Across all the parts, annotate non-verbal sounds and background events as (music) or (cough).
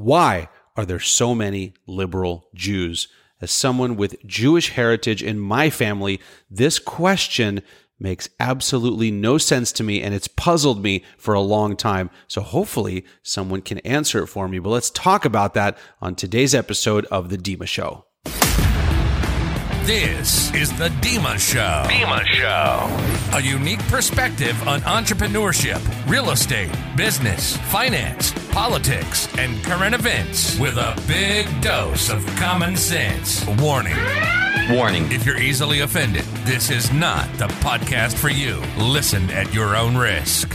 Why are there so many liberal Jews? As someone with Jewish heritage in my family, this question makes absolutely no sense to me and it's puzzled me for a long time. So hopefully someone can answer it for me. But let's talk about that on today's episode of The Dima Show. This is the Dima Show. Dima Show. A unique perspective on entrepreneurship, real estate, business, finance, politics, and current events with a big dose of common sense. Warning. Warning. If you're easily offended, this is not the podcast for you. Listen at your own risk.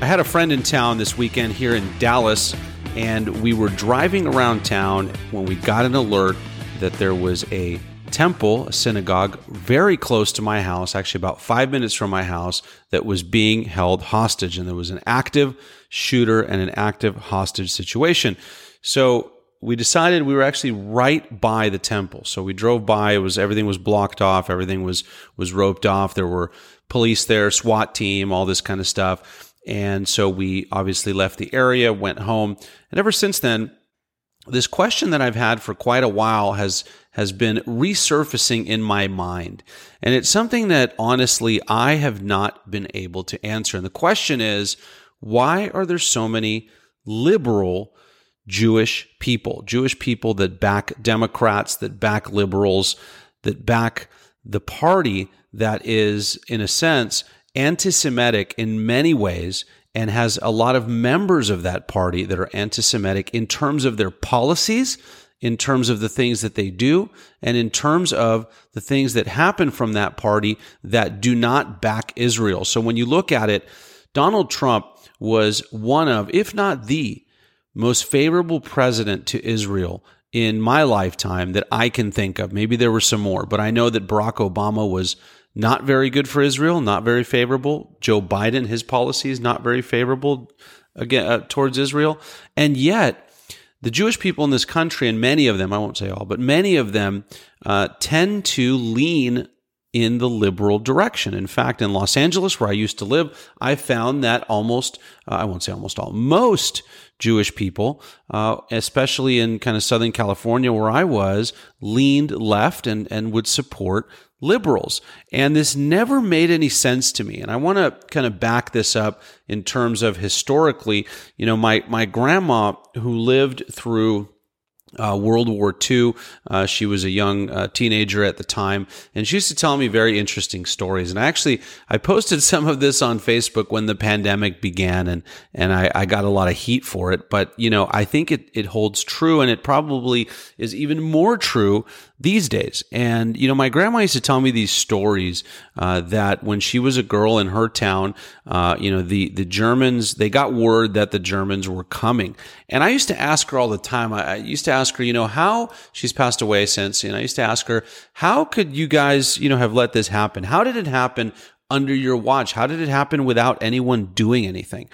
I had a friend in town this weekend here in Dallas, and we were driving around town when we got an alert that there was a temple, a synagogue, very close to my house, actually about five minutes from my house, that was being held hostage. And there was an active shooter and an active hostage situation. So we decided we were actually right by the temple. So we drove by. It was everything was blocked off. Everything was was roped off. There were police there, SWAT team, all this kind of stuff. And so we obviously left the area, went home, and ever since then, this question that I've had for quite a while has has been resurfacing in my mind. And it's something that honestly I have not been able to answer. And the question is, why are there so many liberal Jewish people, Jewish people that back Democrats, that back liberals, that back the party that is, in a sense, anti Semitic in many ways and has a lot of members of that party that are anti Semitic in terms of their policies, in terms of the things that they do, and in terms of the things that happen from that party that do not back Israel. So when you look at it, Donald Trump was one of, if not the most favorable president to Israel in my lifetime that I can think of. Maybe there were some more, but I know that Barack Obama was not very good for Israel, not very favorable. Joe Biden, his policies not very favorable again uh, towards Israel, and yet the Jewish people in this country, and many of them, I won't say all, but many of them uh, tend to lean in the liberal direction. In fact, in Los Angeles, where I used to live, I found that almost, uh, I won't say almost all, most Jewish people, uh, especially in kind of Southern California where I was, leaned left and, and would support liberals. And this never made any sense to me. And I want to kind of back this up in terms of historically, you know, my, my grandma who lived through uh, World War II. Uh, she was a young uh, teenager at the time, and she used to tell me very interesting stories. And actually, I posted (laughs) some of this on Facebook when the pandemic began, and and I, I got a lot of heat for it. But you know, I think it it holds true, and it probably is even more true these days. And, you know, my grandma used to tell me these stories uh, that when she was a girl in her town, uh, you know, the, the Germans, they got word that the Germans were coming. And I used to ask her all the time, I, I used to ask her, you know, how she's passed away since, and I used to ask her, how could you guys, you know, have let this happen? How did it happen? Under your watch? How did it happen without anyone doing anything?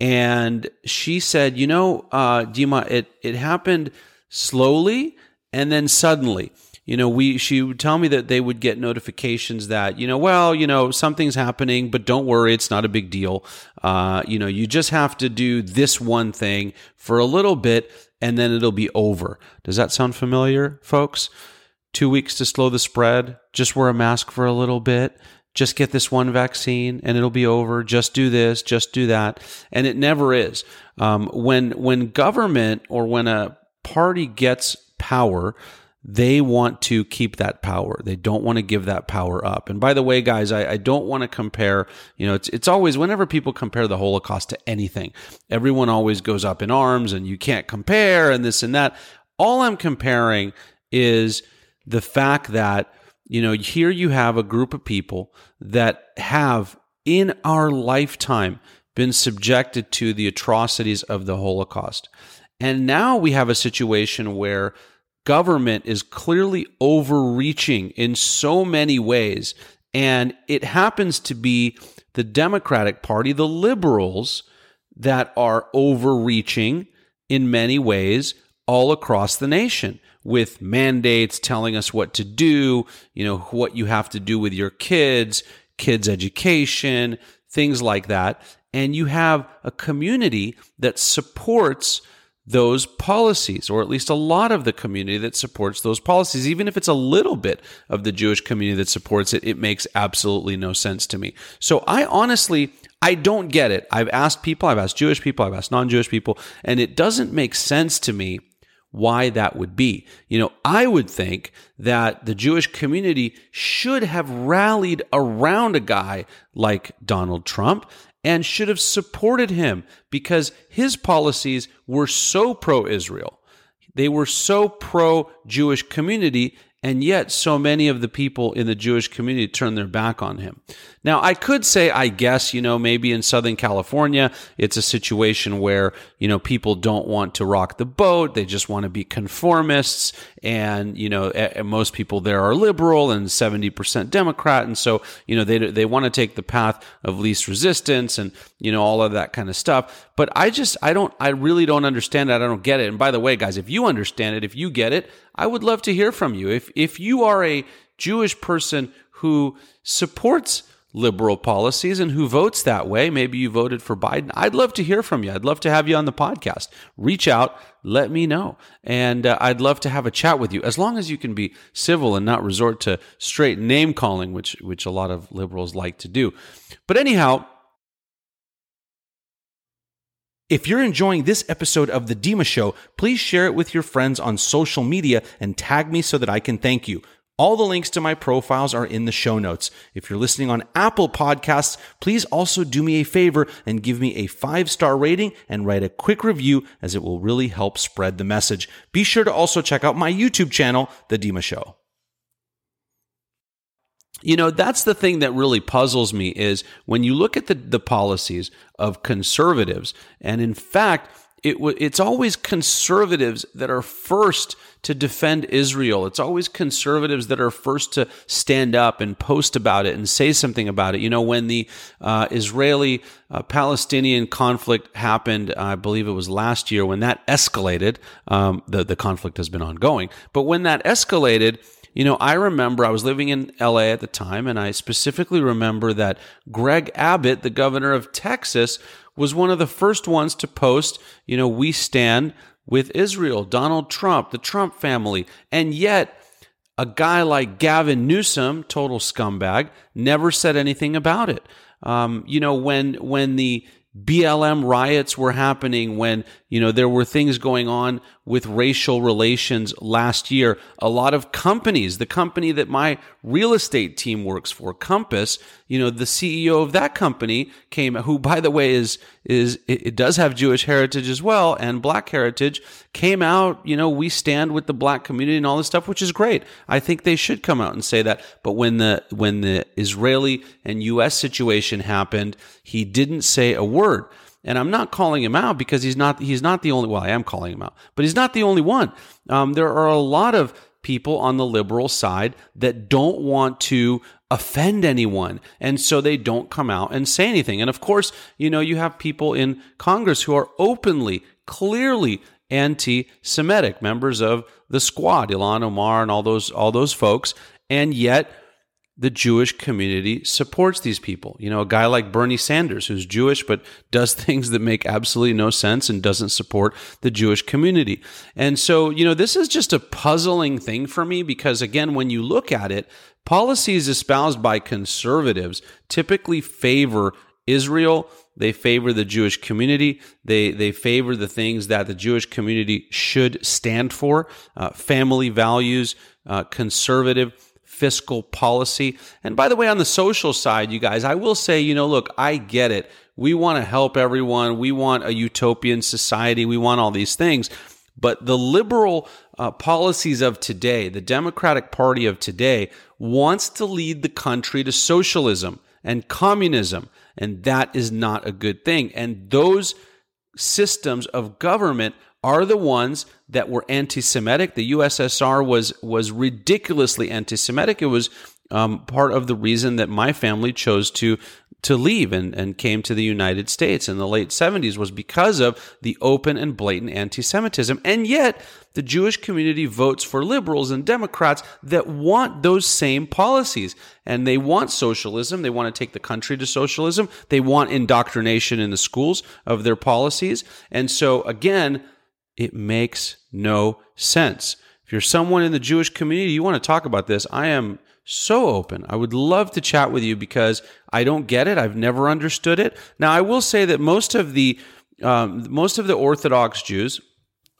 And she said, you know, uh, Dima, it, it happened slowly and then suddenly you know we she would tell me that they would get notifications that you know well you know something's happening but don't worry it's not a big deal uh, you know you just have to do this one thing for a little bit and then it'll be over. Does that sound familiar folks? Two weeks to slow the spread. Just wear a mask for a little bit. Just get this one vaccine and it'll be over. Just do this just do that. And it never is. Um, when when government or when a party gets power, they want to keep that power. They don't want to give that power up. And by the way, guys, I, I, don't want to compare, you know, it's, it's always whenever people compare the Holocaust to anything, everyone always goes up in arms and you can't compare and this and that. All I'm comparing is the fact that, you know, here you have a group of people that have in our lifetime been subjected to the atrocities of the Holocaust. And now we have a situation where government is clearly overreaching in so many ways. And it happens to be the Democratic Party, the liberals, that are overreaching in many ways all across the nation with mandates telling us what to do, you know, what you have to do with your kids, kids' education, things like that. And you have a community that supports those policies, or at least a lot of the community that supports those policies. Even if it's a little bit of the Jewish community that supports it, it makes absolutely no sense to me. So I honestly, I don't get it. I've asked people, I've asked Jewish people, I've asked non Jewish people, and it doesn't make sense to me why that would be. You know, I would think that the Jewish community should have rallied around a guy like Donald Trump and should have supported him because his policies were so pro Israel. They were so pro Jewish community and yet so many of the people in the Jewish community turn their back on him. Now, I could say, I guess, you know, maybe in Southern California, it's a situation where, you know, people don't want to rock the boat. They just want to be conformists. And, you know, most people there are liberal and 70% Democrat. And so, you know, they, they want to take the path of least resistance and, you know, all of that kind of stuff. But I just, I don't, I really don't understand it. I don't get it. And by the way, guys, if you understand it, if you get it, I would love to hear from you. If, if you are a Jewish person who supports liberal policies and who votes that way, maybe you voted for Biden, I'd love to hear from you. I'd love to have you on the podcast. Reach out, let me know. And uh, I'd love to have a chat with you as long as you can be civil and not resort to straight name calling, which, which a lot of liberals like to do. But anyhow, if you're enjoying this episode of The Dima Show, please share it with your friends on social media and tag me so that I can thank you. All the links to my profiles are in the show notes. If you're listening on Apple Podcasts, please also do me a favor and give me a five star rating and write a quick review as it will really help spread the message. Be sure to also check out my YouTube channel, The Dima Show. You know, that's the thing that really puzzles me is when you look at the, the policies of conservatives, and in fact, it it's always conservatives that are first to defend Israel. It's always conservatives that are first to stand up and post about it and say something about it. You know, when the uh, Israeli uh, Palestinian conflict happened, I believe it was last year, when that escalated, um, the, the conflict has been ongoing, but when that escalated, you know, I remember I was living in LA at the time, and I specifically remember that Greg Abbott, the governor of Texas, was one of the first ones to post, you know, we stand with Israel, Donald Trump, the Trump family. And yet, a guy like Gavin Newsom, total scumbag, never said anything about it. Um, you know, when when the BLM riots were happening when, you know, there were things going on with racial relations last year. A lot of companies, the company that my real estate team works for, Compass, you know, the CEO of that company came, who by the way is, is, it does have Jewish heritage as well and black heritage, came out, you know, we stand with the black community and all this stuff, which is great. I think they should come out and say that. But when the, when the Israeli and U.S. situation happened, he didn't say a word. And I'm not calling him out because he's not he's not the only. Well, I am calling him out, but he's not the only one. Um, there are a lot of people on the liberal side that don't want to offend anyone. And so they don't come out and say anything. And of course, you know, you have people in Congress who are openly, clearly anti Semitic, members of the squad, Ilhan Omar and all those all those folks. And yet the Jewish community supports these people. You know, a guy like Bernie Sanders, who's Jewish but does (laughs) things that make absolutely no sense and doesn't support the Jewish community. And so, you know, this is just a puzzling thing for me because, again, when you look at it, policies espoused by conservatives typically favor Israel. They favor the Jewish community. They they favor the things that the Jewish community should stand for: uh, family values, uh, conservative fiscal policy. And by the way, on the social side, you guys, I will say, you know, look, I get it. We want to help everyone. We want a utopian society. We want all these things. But the liberal uh, policies of today, the Democratic Party of today, wants to lead the country to socialism and communism. And that is not a good thing. And those systems of government are the ones that were anti-Semitic. The USSR was was ridiculously anti-Semitic. It was um, part of the reason that my family chose to to leave and, and came to the United States in the late 70s was because of the open and blatant anti Semitism. And yet, the Jewish community votes for liberals and Democrats that want those same policies. And they want socialism. They want to take the country to socialism. They want indoctrination in the schools of their policies. And so, again, it makes no sense. If you're someone in the Jewish community, you want to talk about this, I am so open. I would love to chat with you because I don't get it. I've never understood it. Now, I will say that most of the um, most of the Orthodox Jews,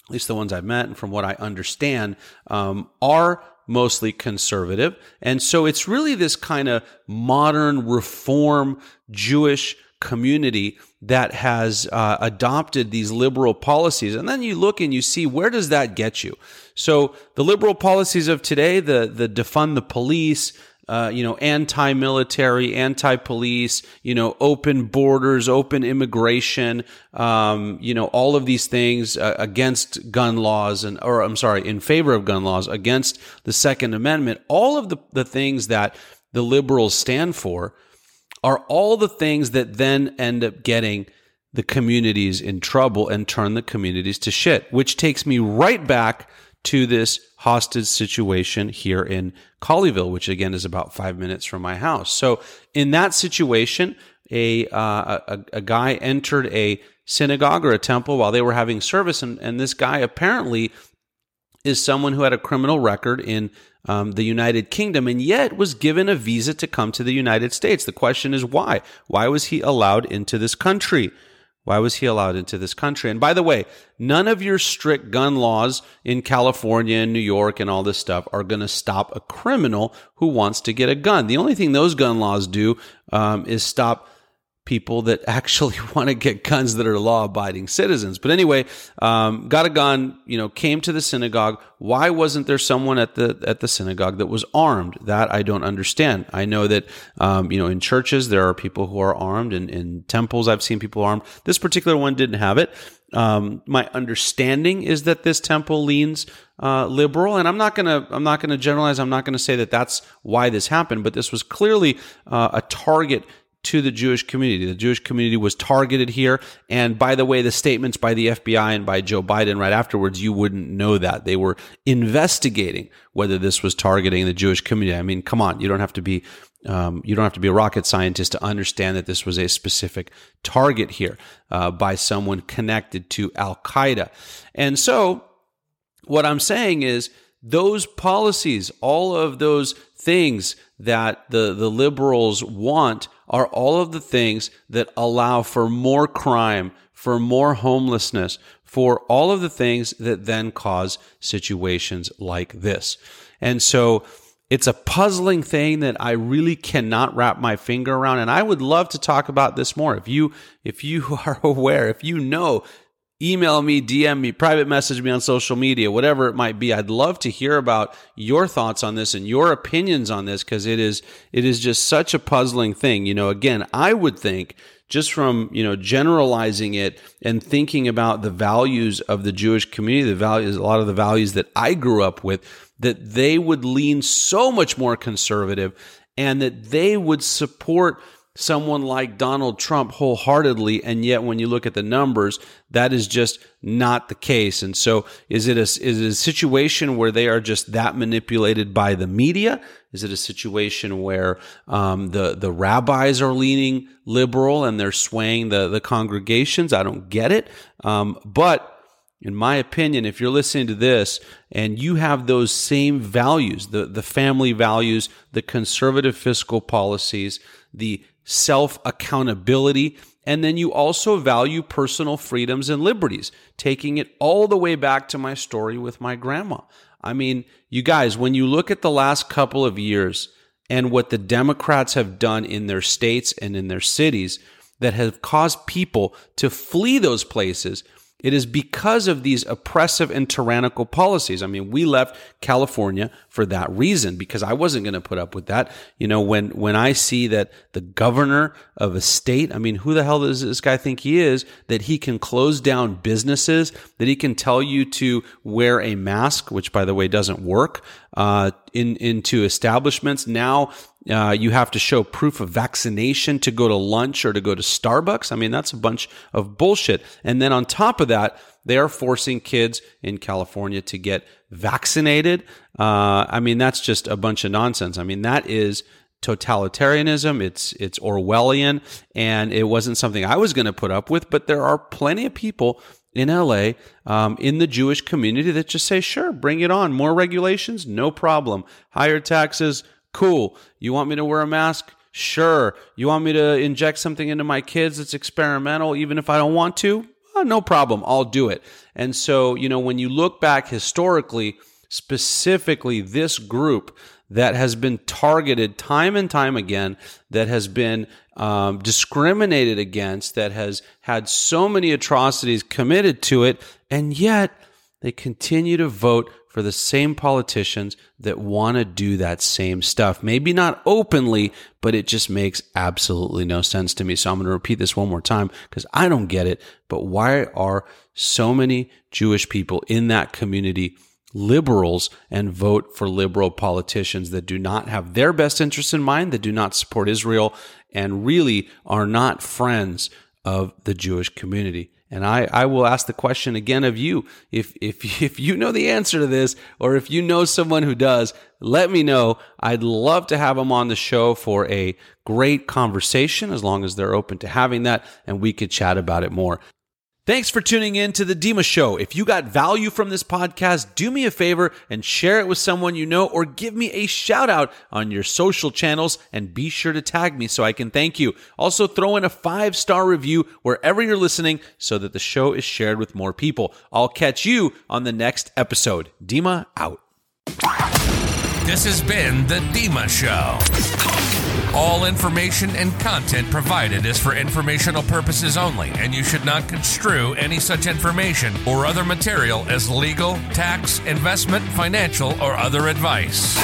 at least the ones I've met, and from what I understand, um, are mostly conservative, and so it's really this kind of modern reform Jewish community that has uh, adopted these liberal policies. And then you look and you see where does that get you? So the liberal policies of today the the defund the police uh, you know, anti-military, anti-police, you know, open borders, open immigration, um, you know, all of these things uh, against gun laws and, or I'm sorry, in favor of gun laws, against the Second Amendment, all of the, the things that the liberals stand for are all the things that then end up getting the communities in trouble and turn the communities to shit, which takes me right back to this hostage situation here in Colleyville, which again is about five minutes from my house. So in that situation, a, uh, a, a guy entered a synagogue or a temple while they were having service, and, and this guy apparently is someone who had a criminal record in um, the United Kingdom and yet was given a visa to come to the United States. The question is why? Why was he allowed into this country? Why was he allowed into this country? And by the way, none of your strict gun laws in California and New York and all this stuff are going to stop a criminal who wants to get a gun. The only thing those gun laws do um, is stop people that (laughs) actually want to get guns that are law abiding citizens. But anyway, um, got a gun, you know, came to the synagogue. Why wasn't there someone at the, at the synagogue that was armed? That I don't understand. I know that, um, you know, in churches, there are people who are armed and in temples, I've seen people armed. This particular one didn't have it. Um, my understanding is that this temple leans uh, liberal, and I'm not gonna I'm not gonna generalize. I'm not gonna say that that's why this happened, but this was clearly uh, a target to the Jewish community. The Jewish community was targeted here. And by the way, the statements by the FBI and by Joe Biden right afterwards, you wouldn't know that. They were investigating whether this was targeting the Jewish community. I mean, come on, you don't have to be um, you don't have to be a rocket scientist to understand that this was a specific target here uh, by someone connected to Al Qaeda. And so, what I'm saying is, those policies, all of those things that the, the liberals want are all of the things that allow for more crime, for more homelessness, for all of the things that then cause situations like this. And so it's a puzzling thing that I really cannot wrap my finger around. And I would love to talk about this more. If you, if you (laughs) are aware, if you know email me, DM me, private message me on social media, whatever it might be. I'd love to hear about your thoughts on this and your opinions on this because it is it is just such a puzzling thing. You know, again, I would think just from you know generalizing it and thinking about the values of the Jewish community, the values, a lot of the values that I grew up with, that they would lean so much more conservative and that they would support someone like Donald Trump wholeheartedly. And yet, when you look at the numbers, that is just not the case. And so, is it a, is it a situation where they are just that manipulated by the media? Is it a situation where um, the the rabbis are leaning liberal and they're swaying the the congregations? I don't get it. Um, but in my opinion, if you're listening to this and you have those same values, the, the family values, the conservative fiscal policies, the self accountability, and then you also value personal freedoms and liberties, taking it all the way back to my story with my grandma. I mean, you guys, when you look at the last couple of years and what the Democrats have done in their states and in their cities that have caused people to flee those places, It is because of these oppressive and tyrannical policies. I mean, we left California for that reason because I wasn't going to put up with that. You know, when, when I see that the governor of a state, I mean, who the hell does this guy think he is that he can close down businesses, that he can tell you to wear a mask, which by the way doesn't work, uh, in, into establishments. Now, uh, you have to show proof of vaccination to go to lunch or to go to Starbucks. I mean, that's a bunch of bullshit. And then on top of that, they are forcing kids in California to get vaccinated. Uh, I mean, that's just a bunch of nonsense. I mean, that is totalitarianism. It's it's Orwellian, and it wasn't something I was going to put up with. But there are plenty of people in LA, um, in the Jewish community that just say, sure, bring it on. More regulations, no problem. Higher taxes, Cool. You want me to wear a mask? Sure. You want me to inject something into my kids that's experimental, even if I don't want to? Oh, no problem. I'll do it. And so, you know, when you look back historically, specifically this group that has been targeted time and time again, that has been um, discriminated against, that has had so many atrocities committed to it, and yet they continue to vote for the same politicians that want to do that same stuff. Maybe not openly, but it just makes absolutely no sense to me. So I'm going to repeat this one more time because I don't get it. But why are so many Jewish people in that community liberals and vote for liberal politicians that do not have their best interests in mind, that do not support Israel, and really are not friends of the Jewish community? And I, I will ask the question again of you. If, if, (laughs) if you know the answer to this, or if you know someone who does, let me know. I'd love to have them on the show for a great conversation as long as they're open to having that and we could chat about it more. Thanks for tuning in to the Dima Show. If you got value from this podcast, do me a favor and share it with someone you know or give me a shout out on your social channels and be sure to tag me so I can thank you. Also, throw in a five star review wherever you're listening so that the show is shared with more people. I'll catch you on the next episode. Dima out. This has been the Dima Show. All information and content provided is for informational purposes only, and you should not construe any such information or other material as legal, tax, investment, financial, or other advice.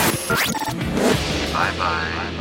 Bye bye.